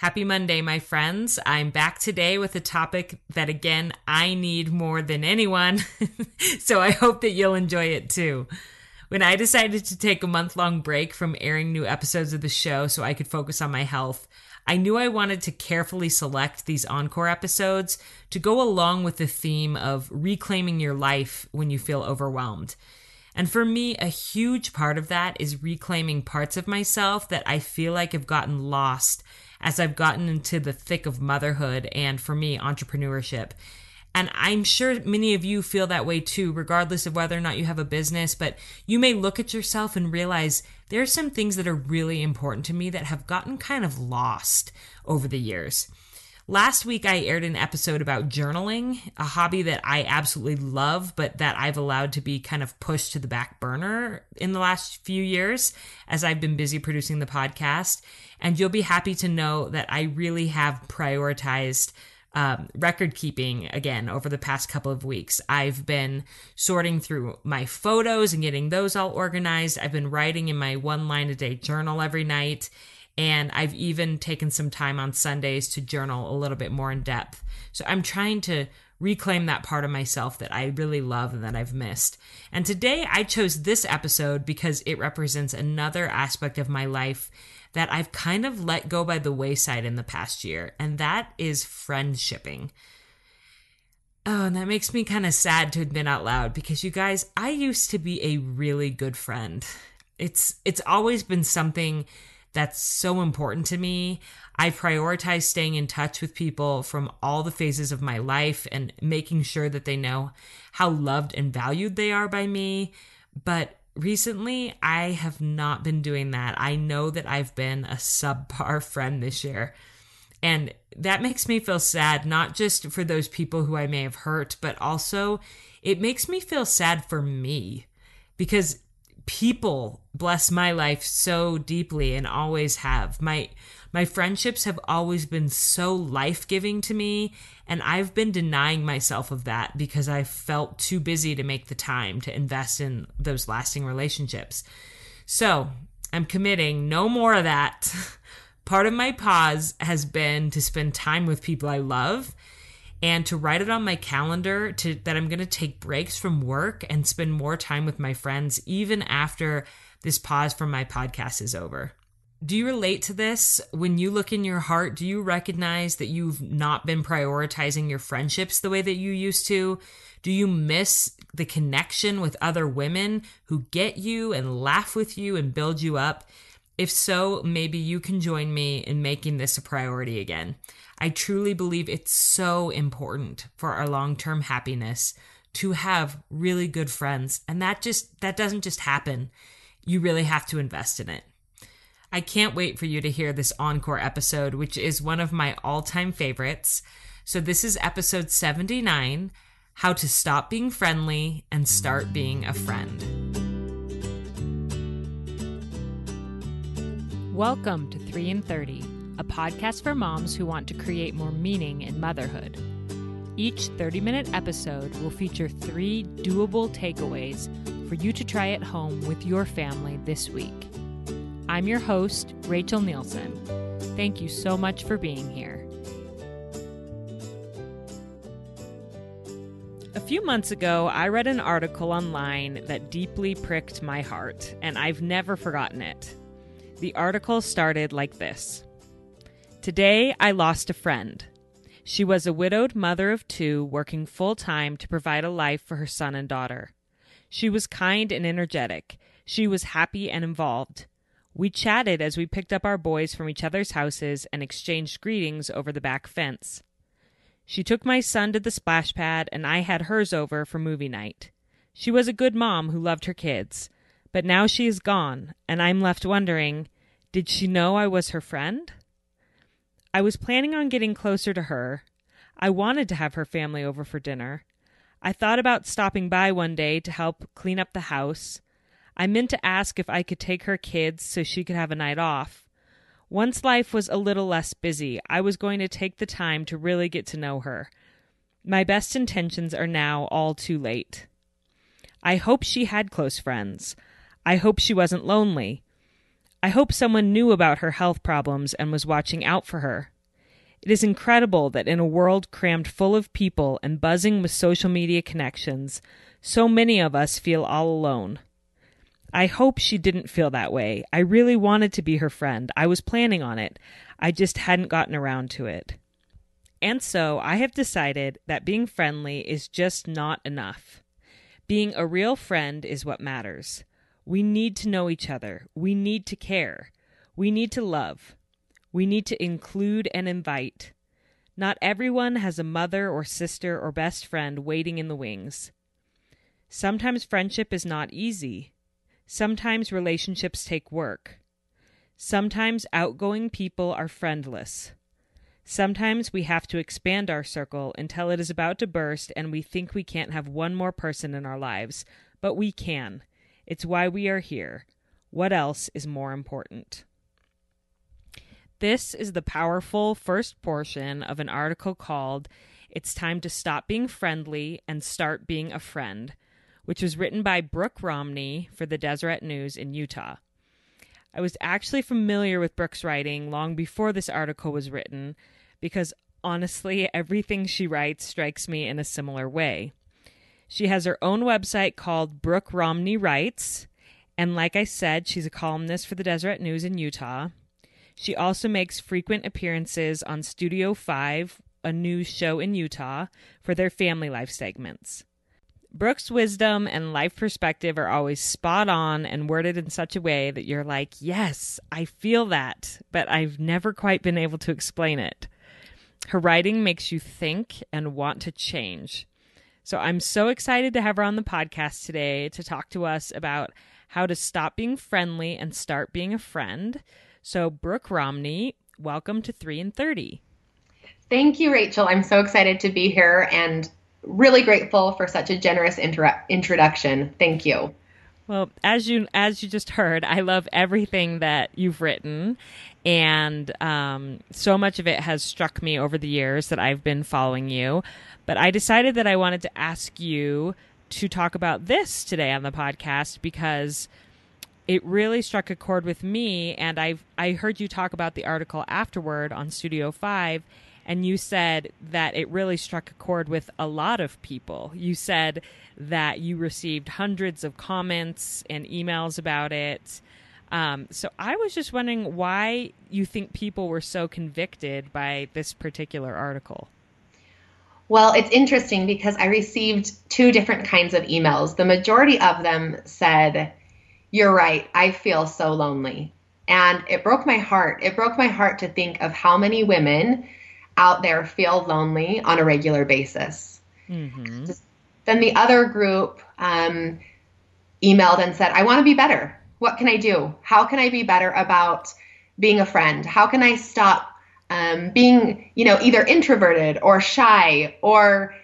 Happy Monday, my friends. I'm back today with a topic that, again, I need more than anyone. so I hope that you'll enjoy it too. When I decided to take a month long break from airing new episodes of the show so I could focus on my health, I knew I wanted to carefully select these encore episodes to go along with the theme of reclaiming your life when you feel overwhelmed. And for me, a huge part of that is reclaiming parts of myself that I feel like have gotten lost as I've gotten into the thick of motherhood and for me, entrepreneurship. And I'm sure many of you feel that way too, regardless of whether or not you have a business. But you may look at yourself and realize there are some things that are really important to me that have gotten kind of lost over the years. Last week, I aired an episode about journaling, a hobby that I absolutely love, but that I've allowed to be kind of pushed to the back burner in the last few years as I've been busy producing the podcast. And you'll be happy to know that I really have prioritized um, record keeping again over the past couple of weeks. I've been sorting through my photos and getting those all organized. I've been writing in my one line a day journal every night. And I've even taken some time on Sundays to journal a little bit more in depth. So I'm trying to reclaim that part of myself that I really love and that I've missed. And today I chose this episode because it represents another aspect of my life that I've kind of let go by the wayside in the past year, and that is friendshipping. Oh, and that makes me kind of sad to admit out loud because you guys, I used to be a really good friend. It's it's always been something that's so important to me. I prioritize staying in touch with people from all the phases of my life and making sure that they know how loved and valued they are by me. But recently, I have not been doing that. I know that I've been a subpar friend this year. And that makes me feel sad, not just for those people who I may have hurt, but also it makes me feel sad for me because people bless my life so deeply and always have. My my friendships have always been so life-giving to me and I've been denying myself of that because I felt too busy to make the time to invest in those lasting relationships. So, I'm committing no more of that. Part of my pause has been to spend time with people I love and to write it on my calendar to that I'm going to take breaks from work and spend more time with my friends even after this pause from my podcast is over. Do you relate to this? When you look in your heart, do you recognize that you've not been prioritizing your friendships the way that you used to? Do you miss the connection with other women who get you and laugh with you and build you up? If so, maybe you can join me in making this a priority again. I truly believe it's so important for our long-term happiness to have really good friends. And that just that doesn't just happen. You really have to invest in it. I can't wait for you to hear this encore episode, which is one of my all-time favorites. So this is episode 79, how to stop being friendly and start being a friend. Welcome to 3 in 30 a podcast for moms who want to create more meaning in motherhood. Each 30 minute episode will feature three doable takeaways for you to try at home with your family this week. I'm your host, Rachel Nielson. Thank you so much for being here. A few months ago, I read an article online that deeply pricked my heart, and I've never forgotten it. The article started like this Today, I lost a friend. She was a widowed mother of two working full time to provide a life for her son and daughter. She was kind and energetic. She was happy and involved. We chatted as we picked up our boys from each other's houses and exchanged greetings over the back fence. She took my son to the splash pad, and I had hers over for movie night. She was a good mom who loved her kids, but now she is gone, and I'm left wondering did she know I was her friend? I was planning on getting closer to her. I wanted to have her family over for dinner. I thought about stopping by one day to help clean up the house. I meant to ask if I could take her kids so she could have a night off. Once life was a little less busy, I was going to take the time to really get to know her. My best intentions are now all too late. I hope she had close friends. I hope she wasn't lonely. I hope someone knew about her health problems and was watching out for her. It is incredible that in a world crammed full of people and buzzing with social media connections, so many of us feel all alone. I hope she didn't feel that way. I really wanted to be her friend. I was planning on it. I just hadn't gotten around to it. And so I have decided that being friendly is just not enough. Being a real friend is what matters. We need to know each other. We need to care. We need to love. We need to include and invite. Not everyone has a mother or sister or best friend waiting in the wings. Sometimes friendship is not easy. Sometimes relationships take work. Sometimes outgoing people are friendless. Sometimes we have to expand our circle until it is about to burst and we think we can't have one more person in our lives, but we can. It's why we are here. What else is more important? This is the powerful first portion of an article called It's Time to Stop Being Friendly and Start Being a Friend, which was written by Brooke Romney for the Deseret News in Utah. I was actually familiar with Brooke's writing long before this article was written because honestly, everything she writes strikes me in a similar way. She has her own website called Brooke Romney Writes. And like I said, she's a columnist for the Deseret News in Utah. She also makes frequent appearances on Studio 5, a news show in Utah, for their family life segments. Brooke's wisdom and life perspective are always spot on and worded in such a way that you're like, yes, I feel that, but I've never quite been able to explain it. Her writing makes you think and want to change. So I'm so excited to have her on the podcast today to talk to us about how to stop being friendly and start being a friend. So, Brooke Romney, welcome to 3 in 30. Thank you, Rachel. I'm so excited to be here and really grateful for such a generous inter- introduction. Thank you. Well, as you as you just heard, I love everything that you've written, and um, so much of it has struck me over the years that I've been following you. But I decided that I wanted to ask you to talk about this today on the podcast because it really struck a chord with me. And I I heard you talk about the article afterward on Studio 5 and you said that it really struck a chord with a lot of people. You said that you received hundreds of comments and emails about it. Um, so I was just wondering why you think people were so convicted by this particular article. Well, it's interesting because I received two different kinds of emails. The majority of them said, You're right, I feel so lonely. And it broke my heart. It broke my heart to think of how many women out there feel lonely on a regular basis. Mm-hmm. Then the other group um, emailed and said, I want to be better. What can I do? How can I be better about being a friend? How can I stop um, being, you know, either introverted or shy or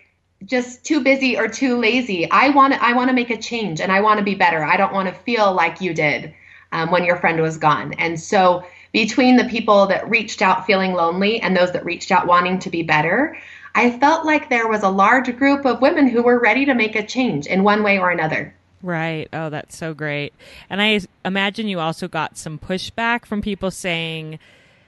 just too busy or too lazy. I want to I want to make a change and I want to be better. I don't want to feel like you did um, when your friend was gone. And so between the people that reached out feeling lonely and those that reached out wanting to be better, I felt like there was a large group of women who were ready to make a change in one way or another. Right. Oh, that's so great. And I imagine you also got some pushback from people saying,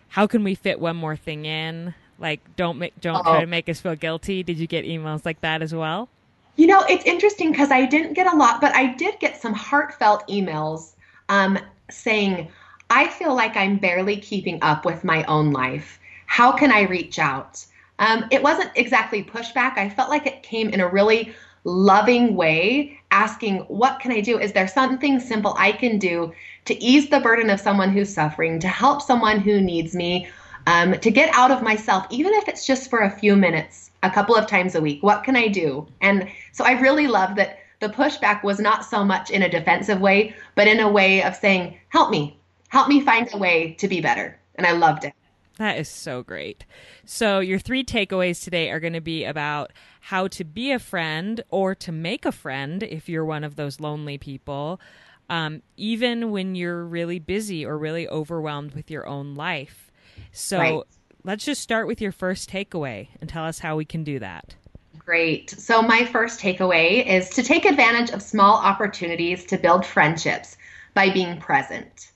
how can we fit one more thing in? Like, don't make, don't Uh-oh. try to make us feel guilty. Did you get emails like that as well? You know, it's interesting because I didn't get a lot, but I did get some heartfelt emails um, saying, I feel like I'm barely keeping up with my own life. How can I reach out? Um, it wasn't exactly pushback. I felt like it came in a really loving way, asking, What can I do? Is there something simple I can do to ease the burden of someone who's suffering, to help someone who needs me, um, to get out of myself, even if it's just for a few minutes, a couple of times a week? What can I do? And so I really love that the pushback was not so much in a defensive way, but in a way of saying, Help me, help me find a way to be better. And I loved it. That is so great. So, your three takeaways today are going to be about how to be a friend or to make a friend if you're one of those lonely people, um, even when you're really busy or really overwhelmed with your own life. So, right. let's just start with your first takeaway and tell us how we can do that. Great. So, my first takeaway is to take advantage of small opportunities to build friendships by being present.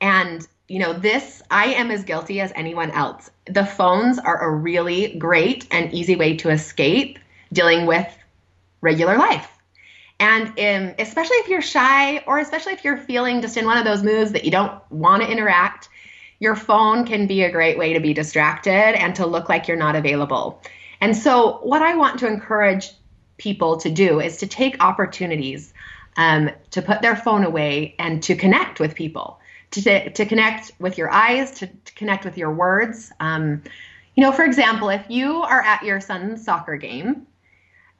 And, you know, this, I am as guilty as anyone else. The phones are a really great and easy way to escape dealing with regular life. And um, especially if you're shy, or especially if you're feeling just in one of those moods that you don't want to interact, your phone can be a great way to be distracted and to look like you're not available. And so, what I want to encourage people to do is to take opportunities um, to put their phone away and to connect with people, to, to connect with your eyes, to, to connect with your words. Um, you know, for example, if you are at your son's soccer game,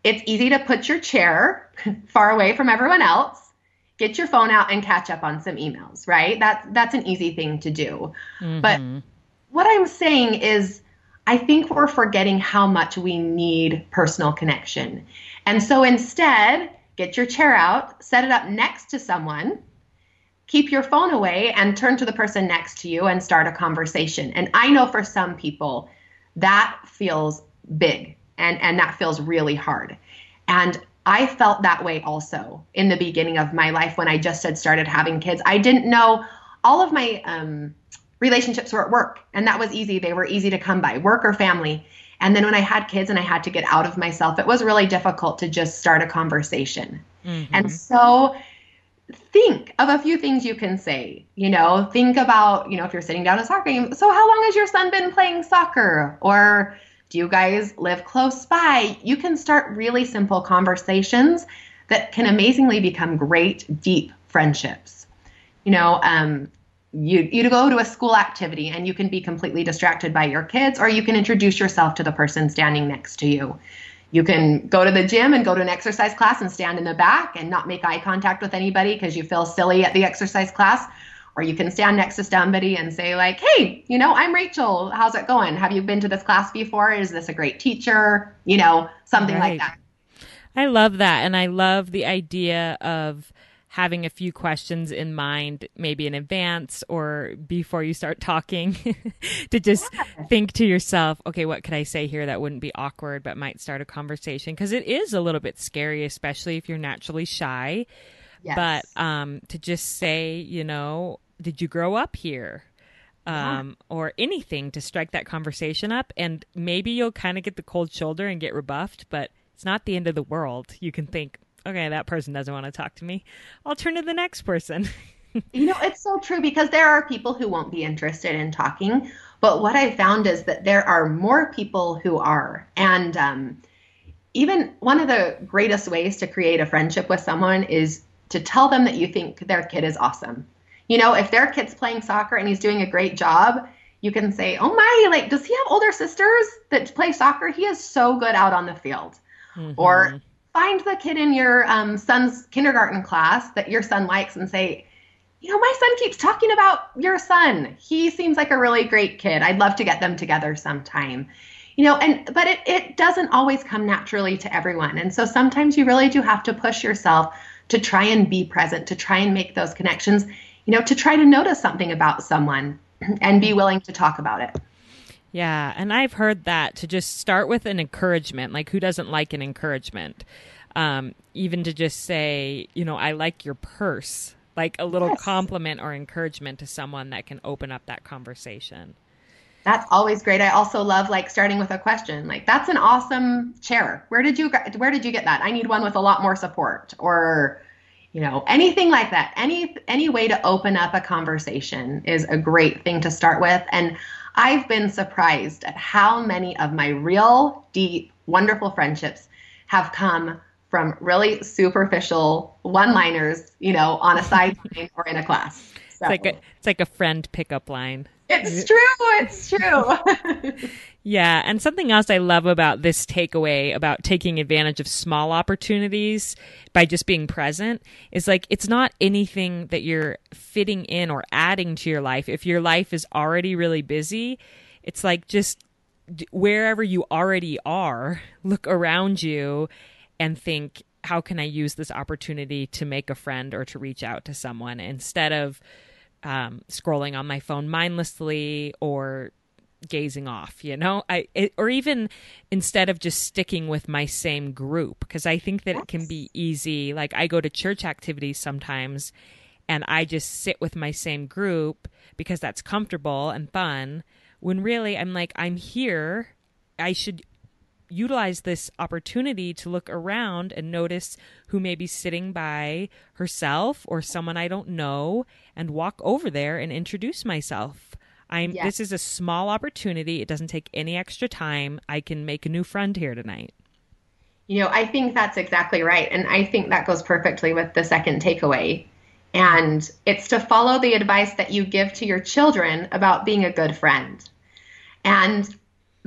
it's easy to put your chair far away from everyone else, get your phone out and catch up on some emails, right? That's that's an easy thing to do. Mm-hmm. But what I'm saying is I think we're forgetting how much we need personal connection. And so instead, get your chair out, set it up next to someone, keep your phone away, and turn to the person next to you and start a conversation. And I know for some people that feels big and, and that feels really hard. And I felt that way also in the beginning of my life when I just had started having kids. I didn't know all of my um, relationships were at work and that was easy they were easy to come by work or family and then when i had kids and i had to get out of myself it was really difficult to just start a conversation mm-hmm. and so think of a few things you can say you know think about you know if you're sitting down a soccer game so how long has your son been playing soccer? Or do you guys live close by? You can start really simple conversations that can amazingly become great deep friendships. You know um, you you go to a school activity and you can be completely distracted by your kids or you can introduce yourself to the person standing next to you you can go to the gym and go to an exercise class and stand in the back and not make eye contact with anybody because you feel silly at the exercise class. Or you can stand next to somebody and say like hey you know i'm rachel. How's it going? Have you been to this class before? Is this a great teacher? You know something right. like that. I love that and i love the idea of having a few questions in mind, maybe in advance or before you start talking, to just yeah. think to yourself, okay, what could I say here that wouldn't be awkward but might start a conversation? Because it is a little bit scary, especially if you're naturally shy. Yes. But um, to just say, you know, did you grow up here? Um, yeah. or anything to strike that conversation up. And maybe you'll kind of get the cold shoulder and get rebuffed, but it's not the end of the world. You can think, okay, that person doesn't want to talk to me. I'll turn to the next person. you know, it's so true because there are people who won't be interested in talking. But what I found is that there are more people who are. And um, even one of the greatest ways to create a friendship with someone is to tell them that you think their kid is awesome. You know, if their kid's playing soccer and he's doing a great job, you can say, Oh my, like, does he have older sisters that play soccer? He is so good out on the field. Mm-hmm. Or find the kid in your um, son's kindergarten class that your son likes and say, you know, my son keeps talking about your son. He seems like a really great kid. I'd love to get them together sometime. You know, and but it, it doesn't always come naturally to everyone. And so sometimes you really do have to push yourself to try and be present, to try and make those connections, you know, to try to notice something about someone and be willing to talk about it. Yeah, and I've heard that to just start with an encouragement. Like, who doesn't like an encouragement? Um, even to just say, you know, I like your purse, like a little yes. compliment or encouragement to someone that can open up that conversation. That's always great. I also love like starting with a question. Like, that's an awesome chair. Where did you where did you get that? I need one with a lot more support, or you know, anything like that. Any any way to open up a conversation is a great thing to start with. And I've been surprised at how many of my real, deep, wonderful friendships have come from really superficial one liners, you know, on a side sideline or in a class. So. It's like a it's like a friend pickup line. It's true. It's true. yeah, and something else I love about this takeaway about taking advantage of small opportunities by just being present is like it's not anything that you're fitting in or adding to your life. If your life is already really busy, it's like just wherever you already are, look around you and think, how can I use this opportunity to make a friend or to reach out to someone instead of um, scrolling on my phone mindlessly or gazing off you know? I it, or even instead of just sticking with my same group because i think that yes. it can be easy. Like i go to church activities sometimes and i just sit with my same group because that's comfortable and fun when really i'm like i'm here. I should utilize this opportunity to look around and notice who may be sitting by herself or someone i don't know and walk over there and introduce myself I'm yes. this is a small opportunity. It doesn't take any extra time. I can make a new friend here tonight. You know, I think that's exactly right. And I think that goes perfectly with the second takeaway. And it's to follow the advice that you give to your children about being a good friend. And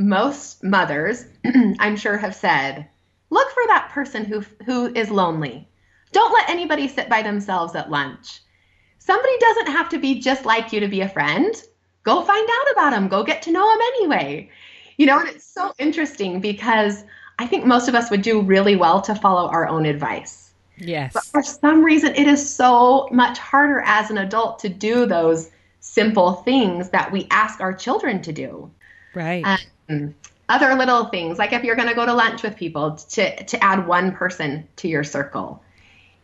most mothers, I'm sure, have said, look for that person who, who is lonely. Don't let anybody sit by themselves at lunch. Somebody doesn't have to be just like you to be a friend go find out about them, go get to know them anyway. You know, and it's so interesting because I think most of us would do really well to follow our own advice. Yes. But for some reason, it is so much harder as an adult to do those simple things that we ask our children to do. Right. Um, other little things, like if you're going to go to lunch with people, to, to add one person to your circle.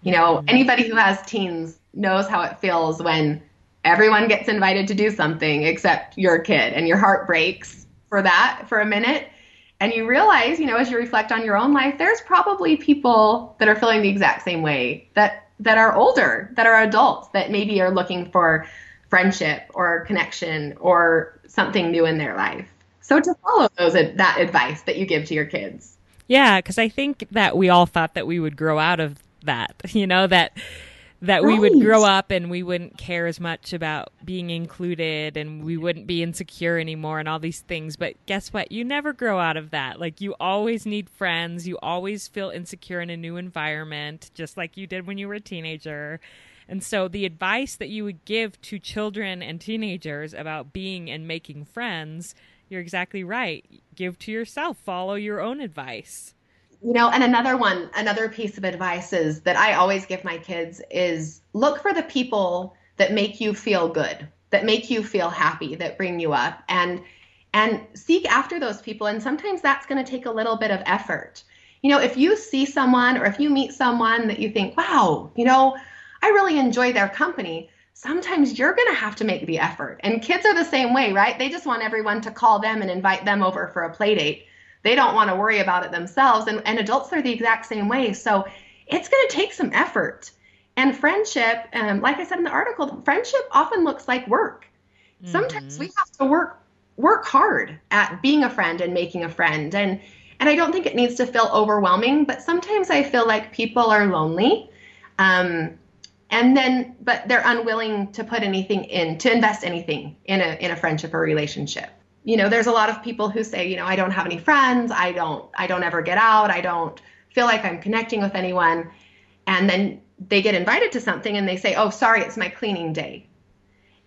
You know, mm-hmm. anybody who has teens knows how it feels when everyone gets invited to do something except your kid and your heart breaks for that for a minute and you realize you know as you reflect on your own life there's probably people that are feeling the exact same way that that are older that are adults that maybe are looking for friendship or connection or something new in their life so to follow those that advice that you give to your kids yeah because i think that we all thought that we would grow out of that you know that that right. we would grow up and we wouldn't care as much about being included and we wouldn't be insecure anymore and all these things. But guess what? You never grow out of that. Like you always need friends. You always feel insecure in a new environment, just like you did when you were a teenager. And so the advice that you would give to children and teenagers about being and making friends, you're exactly right. Give to yourself, follow your own advice. You know and another one another piece of advice is that i always give my kids is look for the people that make you feel good that make you feel happy that bring you up and and seek after those people. And sometimes that's going to take a little bit of effort. You know if you see someone or if you meet someone that you think wow you know i really enjoy their company sometimes you're going to have to make the effort and kids are the same way right they just want everyone to call them and invite them over for a play date they don't want to worry about it themselves. And, and adults are the exact same way. So it's going to take some effort. And friendship, um, like I said in the article, friendship often looks like work. Mm-hmm. Sometimes we have to work work hard at being a friend and making a friend. And and I don't think it needs to feel overwhelming, but sometimes I feel like people are lonely. Um, and then but they're unwilling to put anything in to invest anything in a in a friendship or relationship. You know there's a lot of people who say you know i don't have any friends i don't i don't ever get out i don't feel like i'm connecting with anyone. And then they get invited to something and they say oh sorry it's my cleaning day.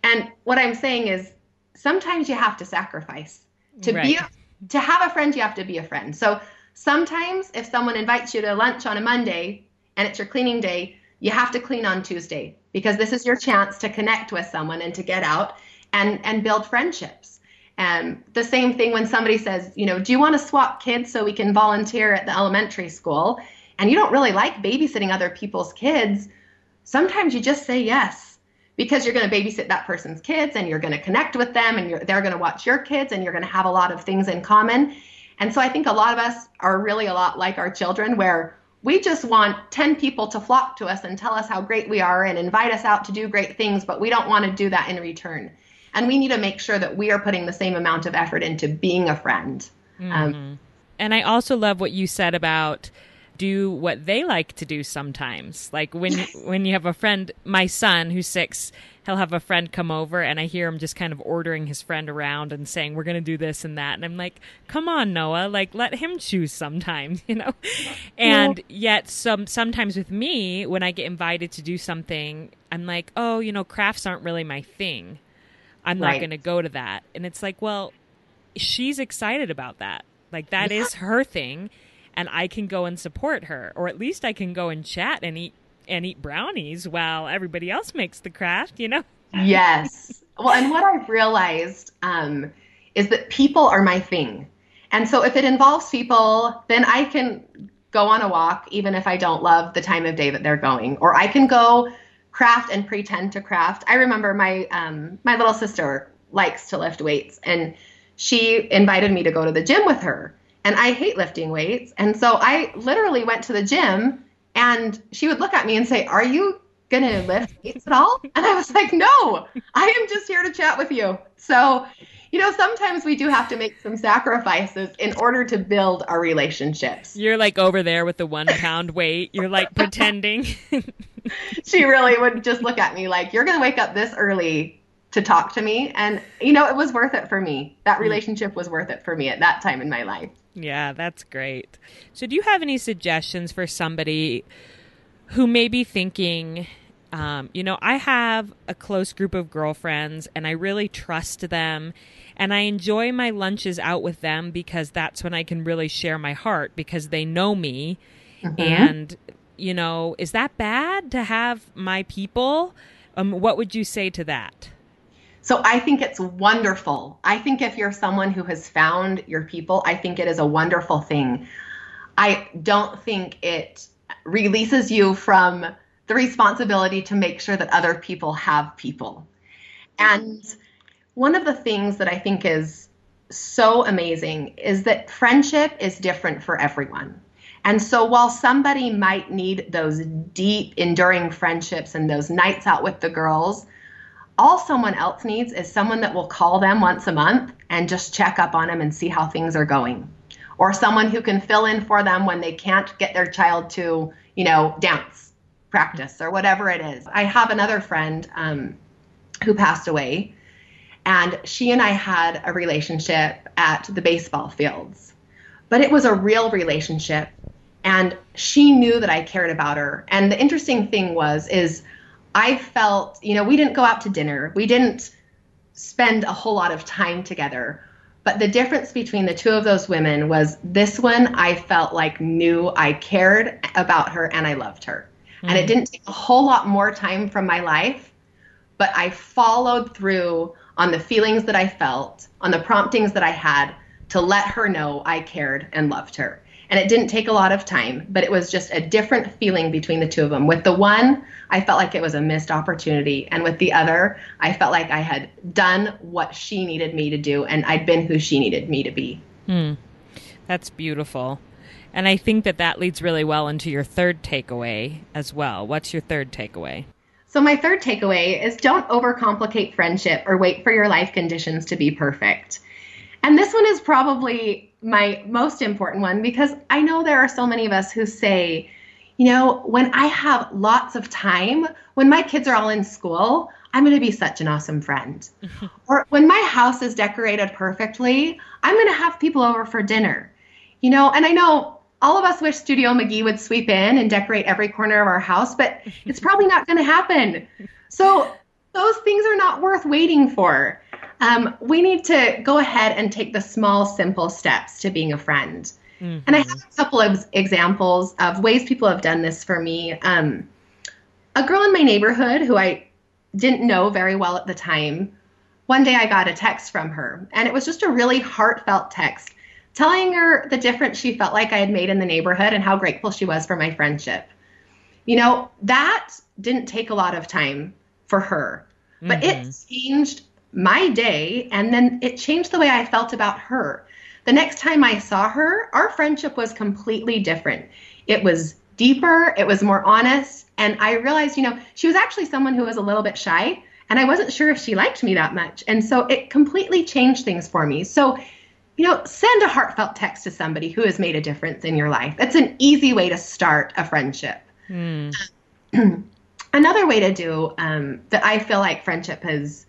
And what i'm saying is sometimes you have to sacrifice. To right. be a, to have a friend you have to be a friend. So sometimes if someone invites you to lunch on a monday and it's your cleaning day you have to clean on tuesday because this is your chance to connect with someone and to get out and and build friendships um, the same thing when somebody says, you know, do you want to swap kids so we can volunteer at the elementary school? And you don't really like babysitting other people's kids. Sometimes you just say yes because you're going to babysit that person's kids and you're going to connect with them and they're going to watch your kids and you're going to have a lot of things in common. And so I think a lot of us are really a lot like our children where we just want 10 people to flock to us and tell us how great we are and invite us out to do great things, but we don't want to do that in return and we need to make sure that we are putting the same amount of effort into being a friend um, mm-hmm. um, and i also love what you said about do what they like to do sometimes. Like when when you have a friend my son who's six he'll have a friend come over and i hear him just kind of ordering his friend around and saying we're going to do this and that. And i'm like come on noah like let him choose sometimes you know? And yet some sometimes with me when i get invited to do something i'm like oh you know crafts aren't really my thing. I'm not going to go to that. And it's like, well, she's excited about that. Like that yeah. is her thing and I can go and support her or at least I can go and chat and eat and eat brownies while everybody else makes the craft, you know? Yes. Well, and what I've realized um, is that people are my thing. And so if it involves people, then I can go on a walk even if I don't love the time of day that they're going, or I can go craft and pretend to craft. I remember my um, my little sister likes to lift weights, and she invited me to go to the gym with her. And I hate lifting weights, and so I literally went to the gym, and she would look at me and say, "Are you gonna lift weights at all?" And I was like, "No, I am just here to chat with you." So you know, sometimes we do have to make some sacrifices in order to build our relationships. You're like over there with the one pound weight. You're like pretending. she really would just look at me like, you're going to wake up this early to talk to me. And, you know, it was worth it for me. That mm. relationship was worth it for me at that time in my life. Yeah, that's great. So, do you have any suggestions for somebody who may be thinking, um, you know, I have a close group of girlfriends and I really trust them and I enjoy my lunches out with them because that's when I can really share my heart because they know me. Mm-hmm. And, you know, is that bad to have my people? Um, what would you say to that? So I think it's wonderful. I think if you're someone who has found your people, I think it is a wonderful thing. I don't think it releases you from the responsibility to make sure that other people have people. And one of the things that I think is so amazing is that friendship is different for everyone. And so while somebody might need those deep, enduring friendships and those nights out with the girls, all someone else needs is someone that will call them once a month and just check up on them and see how things are going. Or someone who can fill in for them when they can't get their child to, you know, dance practice or whatever it is. I have another friend um, who passed away, and she and I had a relationship at the baseball fields, but it was a real relationship, and she knew that I cared about her. And the interesting thing was, is I felt, you know, we didn't go out to dinner, we didn't spend a whole lot of time together. But the difference between the two of those women was this one I felt like knew I cared about her and I loved her. Mm. And it mm. didn't take a whole lot more time from my life, but I followed through on the feelings that I felt, on the promptings that I had to let her know I cared and loved her. And it didn't take a lot of time, but it was just a different feeling between the two of them. With the one, I felt like it was a missed opportunity. And with the other, I felt like I had done what she needed me to do and I'd been who she needed me to be. Hmm. That's beautiful. And I think that that leads really well into your third takeaway as well. What's your third takeaway? So, my third takeaway is don't overcomplicate friendship or wait for your life conditions to be perfect. And this one is probably my most important one because I know there are so many of us who say, you know, when I have lots of time, when my kids are all in school, I'm going to be such an awesome friend. or when my house is decorated perfectly, I'm going to have people over for dinner. You know, and I know all of us wish Studio McGee would sweep in and decorate every corner of our house, but it's probably not going to happen. So those things are not worth waiting for. Um, we need to go ahead and take the small, simple steps to being a friend. Mm-hmm. And I have a couple of examples of ways people have done this for me. Um, a girl in my neighborhood who I didn't know very well at the time, one day I got a text from her, and it was just a really heartfelt text telling her the difference she felt like I had made in the neighborhood and how grateful she was for my friendship. You know, that didn't take a lot of time for her, but mm-hmm. it changed my day and then it changed the way I felt about her. The next time I saw her, our friendship was completely different. It was deeper, it was more honest, and I realized, you know, she was actually someone who was a little bit shy, and I wasn't sure if she liked me that much. And so it completely changed things for me. So you know, send a heartfelt text to somebody who has made a difference in your life. It's an easy way to start a friendship. Mm. Another way to do um, that I feel like friendship has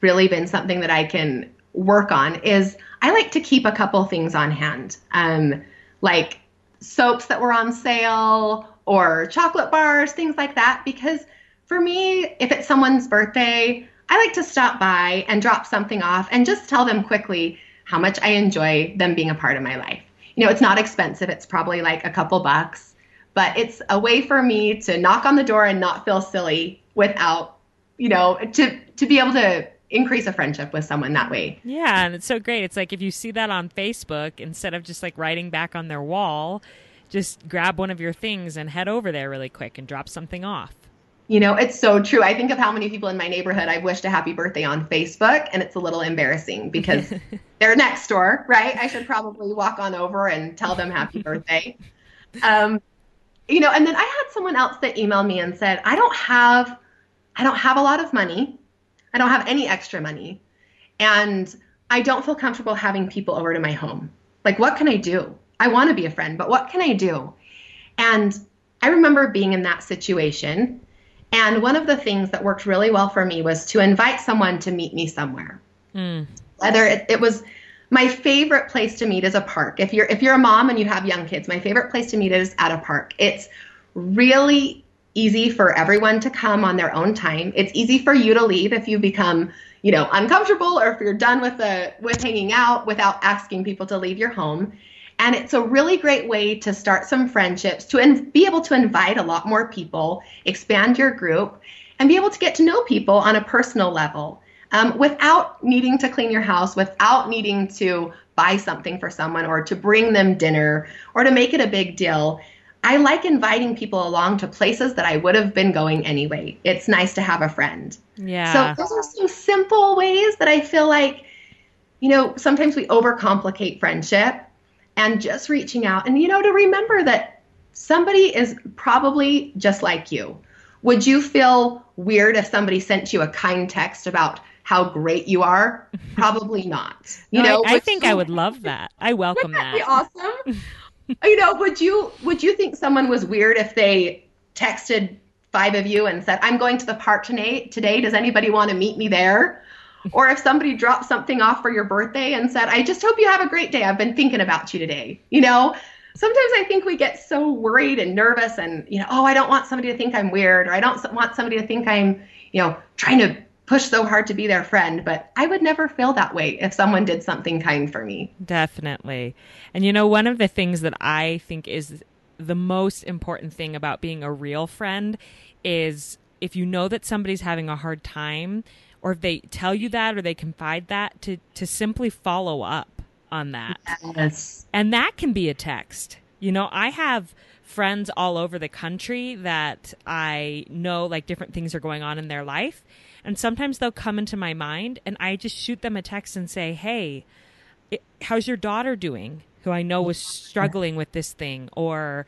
really been something that I can work on is I like to keep a couple things on hand, um, like soaps that were on sale or chocolate bars, things like that. Because for me, if it's someone's birthday, I like to stop by and drop something off and just tell them quickly, how much I enjoy them being a part of my life. You know, it's not expensive, it's probably like a couple bucks, but it's a way for me to knock on the door and not feel silly without, you know, to to be able to increase a friendship with someone that way. Yeah, and it's so great. It's like if you see that on Facebook, instead of just like writing back on their wall, just grab one of your things and head over there really quick and drop something off. You know, it's so true. I think of how many people in my neighborhood I've wished a happy birthday on Facebook, and it's a little embarrassing because they're next door, right? I should probably walk on over and tell them happy birthday. Um, you know, and then I had someone else that emailed me and said, I don't have, I don't have a lot of money. I don't have any extra money, and I don't feel comfortable having people over to my home. Like, what can I do? I want to be a friend, but what can I do? And I remember being in that situation and one of the things that worked really well for me was to invite someone to meet me somewhere. Mm. Whether it, it, was my favorite place to meet is a park. If you're if you're a mom and you have young kids, my favorite place to meet is at a park. It's really easy for everyone to come on their own time. It's easy for you to leave if you become, you know, uncomfortable or if you're done with the with hanging out without asking people to leave your home. And it's a really great way to start some friendships, to in, be able to invite a lot more people, expand your group, and be able to get to know people on a personal level um, without needing to clean your house, without needing to buy something for someone or to bring them dinner or to make it a big deal. I like inviting people along to places that I would have been going anyway. It's nice to have a friend. Yeah. So those are some simple ways that I feel like, you know, sometimes we overcomplicate friendship and just reaching out and you know to remember that somebody is probably just like you would you feel weird if somebody sent you a kind text about how great you are probably not you no, know i, I think you, i would love that i welcome that, that. Be awesome you know would you would you think someone was weird if they texted five of you and said i'm going to the park today today does anybody want to meet me there or if somebody dropped something off for your birthday and said, I just hope you have a great day. I've been thinking about you today. You know, sometimes I think we get so worried and nervous and, you know, oh, I don't want somebody to think I'm weird or I don't want somebody to think I'm, you know, trying to push so hard to be their friend. But I would never feel that way if someone did something kind for me. Definitely. And, you know, one of the things that I think is the most important thing about being a real friend is if you know that somebody's having a hard time, or if they tell you that or they confide that to to simply follow up on that. Yes. And that can be a text. You know, I have friends all over the country that I know like different things are going on in their life. And sometimes they'll come into my mind and I just shoot them a text and say, Hey, it, how's your daughter doing? Who I know was struggling with this thing. Or,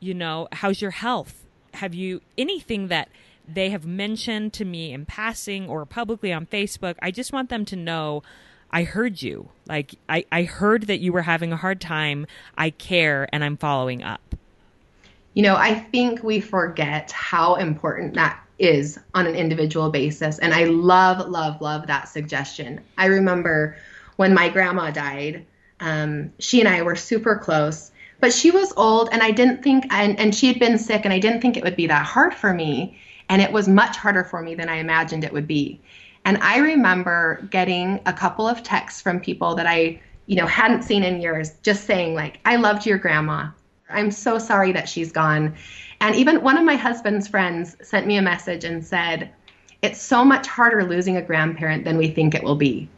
you know, how's your health? Have you anything that they have mentioned to me in passing or publicly on Facebook. I just want them to know I heard you. Like, I, I heard that you were having a hard time. I care and I'm following up. You know, I think we forget how important that is on an individual basis. And I love, love, love that suggestion. I remember when my grandma died, um, she and I were super close, but she was old and I didn't think, and, and she had been sick, and I didn't think it would be that hard for me. And it was much harder for me than I imagined it would be. And I remember getting a couple of texts from people that I, you know, hadn't seen in years, just saying like, "I loved your grandma. I'm so sorry that she's gone." And even one of my husband's friends sent me a message and said, "It's so much harder losing a grandparent than we think it will be."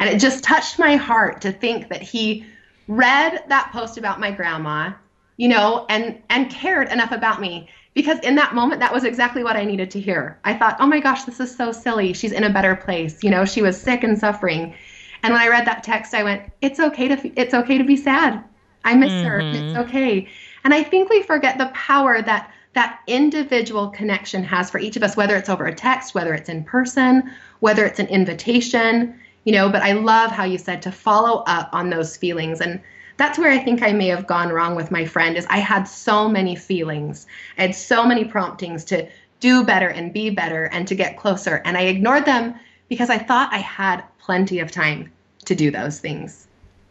And it just touched my heart to think that he read that post about my grandma, you know, and and cared enough about me. Because in that moment that was exactly what i needed to hear. I thought oh my gosh this is so silly. She's in a better place. You know she was sick and suffering. And when i read that text i went it's okay to it's okay to be sad. I miss mm-hmm. her it's okay and i think we forget the power that that individual connection has for each of us whether it's over a text whether it's in person whether it's an invitation you know but i love how you said to follow up on those feelings and that's where I think I may have gone wrong with my friend is I had so many feelings. I had so many promptings to do better and be better and to get closer and I ignored them because I thought I had plenty of time to do those things.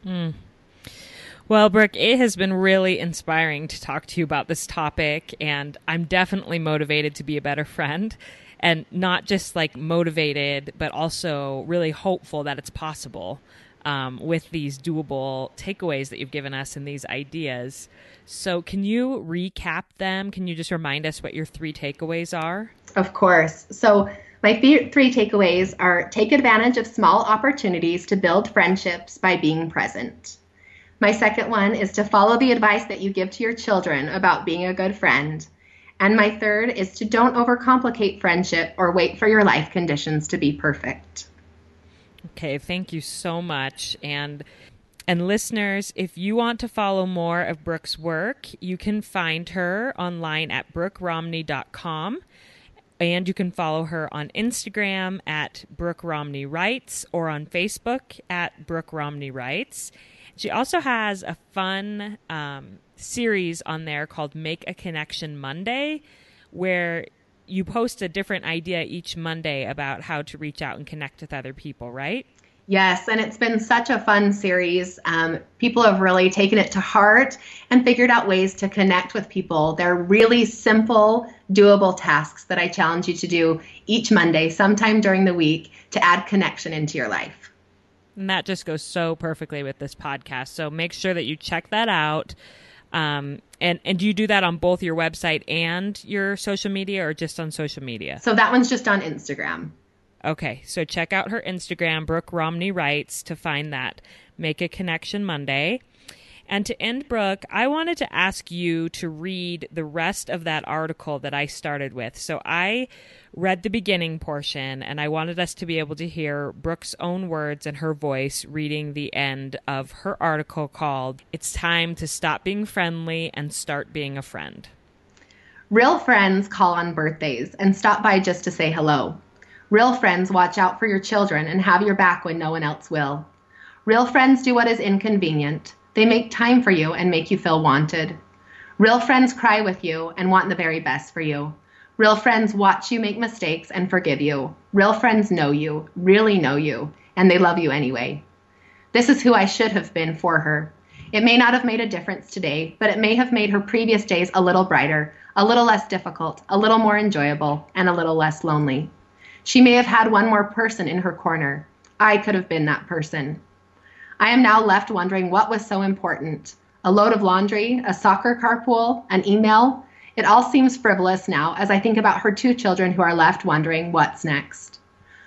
Mm. Well, Brooke, it has been really inspiring to talk to you about this topic, and I'm definitely motivated to be a better friend. And not just like motivated, but also really hopeful that it's possible um, with these doable takeaways that you've given us and these ideas. So, can you recap them? Can you just remind us what your three takeaways are? Of course. So, my three takeaways are take advantage of small opportunities to build friendships by being present. My second one is to follow the advice that you give to your children about being a good friend. And my third is to don't overcomplicate friendship or wait for your life conditions to be perfect. Okay, thank you so much. And and listeners, if you want to follow more of Brooke's work, you can find her online at brookeromney.com. And you can follow her on Instagram at Brooke Romney Writes or on Facebook at Brooke Romney Writes. She also has a fun um, series on there called Make a Connection Monday, where you post a different idea each Monday about how to reach out and connect with other people, right? Yes, and it's been such a fun series. Um, people have really taken it to heart and figured out ways to connect with people. They're really simple, doable tasks that I challenge you to do each Monday, sometime during the week, to add connection into your life. And that just goes so perfectly with this podcast. So make sure that you check that out. Um, and and do you do that on both your website and your social media, or just on social media? So that one's just on Instagram. Okay, so check out her Instagram, Brooke Romney Writes, to find that. Make a Connection Monday. And to end, Brooke, I wanted to ask you to read the rest of that article that I started with. So I read the beginning portion, and I wanted us to be able to hear Brooke's own words and her voice reading the end of her article called It's Time to Stop Being Friendly and Start Being a Friend. Real friends call on birthdays and stop by just to say hello. Real friends watch out for your children and have your back when no one else will. Real friends do what is inconvenient. They make time for you and make you feel wanted. Real friends cry with you and want the very best for you. Real friends watch you make mistakes and forgive you. Real friends know you, really know you, and they love you anyway. This is who I should have been for her. It may not have made a difference today, but it may have made her previous days a little brighter, a little less difficult, a little more enjoyable, and a little less lonely. She may have had one more person in her corner. I could have been that person. I am now left wondering what was so important a load of laundry, a soccer carpool, an email. It all seems frivolous now as I think about her two children who are left wondering what's next.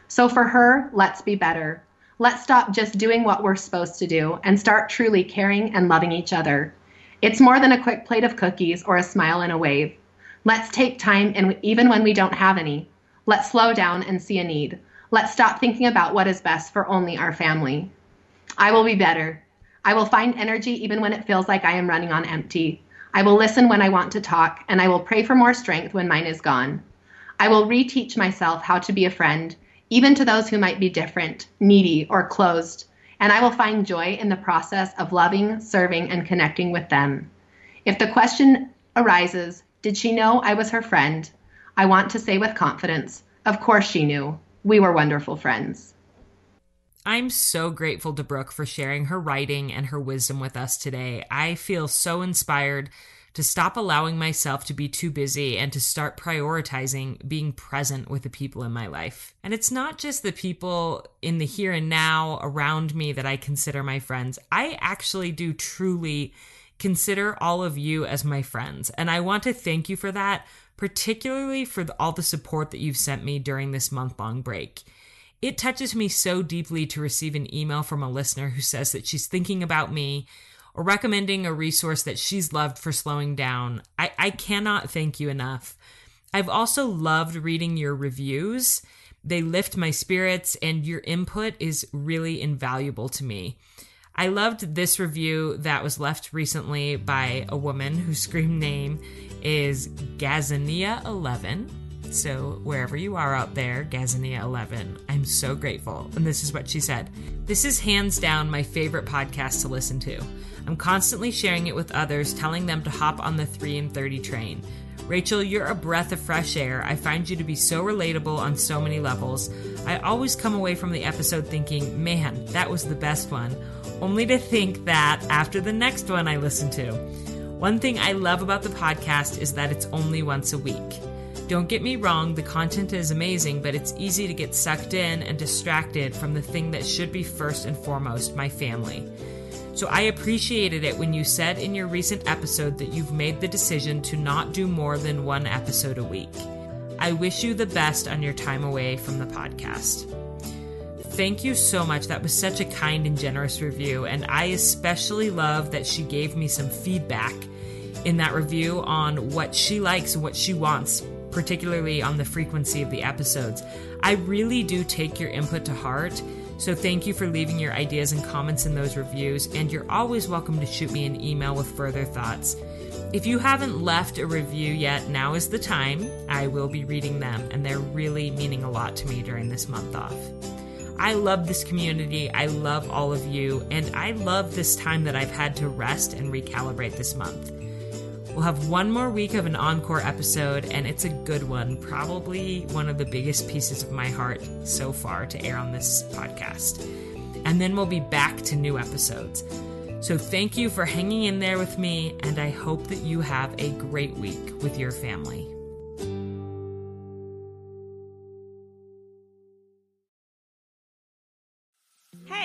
So for her, let's be better. Let's stop just doing what we're supposed to do and start truly caring and loving each other. It's more than a quick plate of cookies or a smile and a wave. Let's take time, and even when we don't have any, let's slow down and see a need. Let's stop thinking about what is best for only our family. I will be better. I will find energy even when it feels like I am running on empty. I will listen when I want to talk, and I will pray for more strength when mine is gone. I will reteach myself how to be a friend, even to those who might be different, needy, or closed, and I will find joy in the process of loving, serving, and connecting with them. If the question arises, did she know I was her friend? I want to say with confidence, of course she knew. We were wonderful friends. I'm so grateful to Brooke for sharing her writing and her wisdom with us today. I feel so inspired to stop allowing myself to be too busy and to start prioritizing being present with the people in my life. And it's not just the people in the here and now around me that I consider my friends. I actually do truly consider all of you as my friends. And I want to thank you for that, particularly for all the support that you've sent me during this month long break. It touches me so deeply to receive an email from a listener who says that she's thinking about me or recommending a resource that she's loved for slowing down. I, I cannot thank you enough. I've also loved reading your reviews. They lift my spirits, and your input is really invaluable to me. I loved this review that was left recently by a woman whose screen name is Gazania11. So, wherever you are out there, Gazania11, I'm so grateful. And this is what she said This is hands down my favorite podcast to listen to. I'm constantly sharing it with others, telling them to hop on the 3 in 30 train. Rachel, you're a breath of fresh air. I find you to be so relatable on so many levels. I always come away from the episode thinking, man, that was the best one, only to think that after the next one I listen to. One thing I love about the podcast is that it's only once a week. Don't get me wrong, the content is amazing, but it's easy to get sucked in and distracted from the thing that should be first and foremost my family. So I appreciated it when you said in your recent episode that you've made the decision to not do more than one episode a week. I wish you the best on your time away from the podcast. Thank you so much. That was such a kind and generous review, and I especially love that she gave me some feedback in that review on what she likes and what she wants, particularly on the frequency of the episodes. I really do take your input to heart. So, thank you for leaving your ideas and comments in those reviews, and you're always welcome to shoot me an email with further thoughts. If you haven't left a review yet, now is the time. I will be reading them, and they're really meaning a lot to me during this month off. I love this community. I love all of you, and I love this time that I've had to rest and recalibrate this month. We'll have one more week of an encore episode, and it's a good one. Probably one of the biggest pieces of my heart so far to air on this podcast. And then we'll be back to new episodes. So thank you for hanging in there with me, and I hope that you have a great week with your family.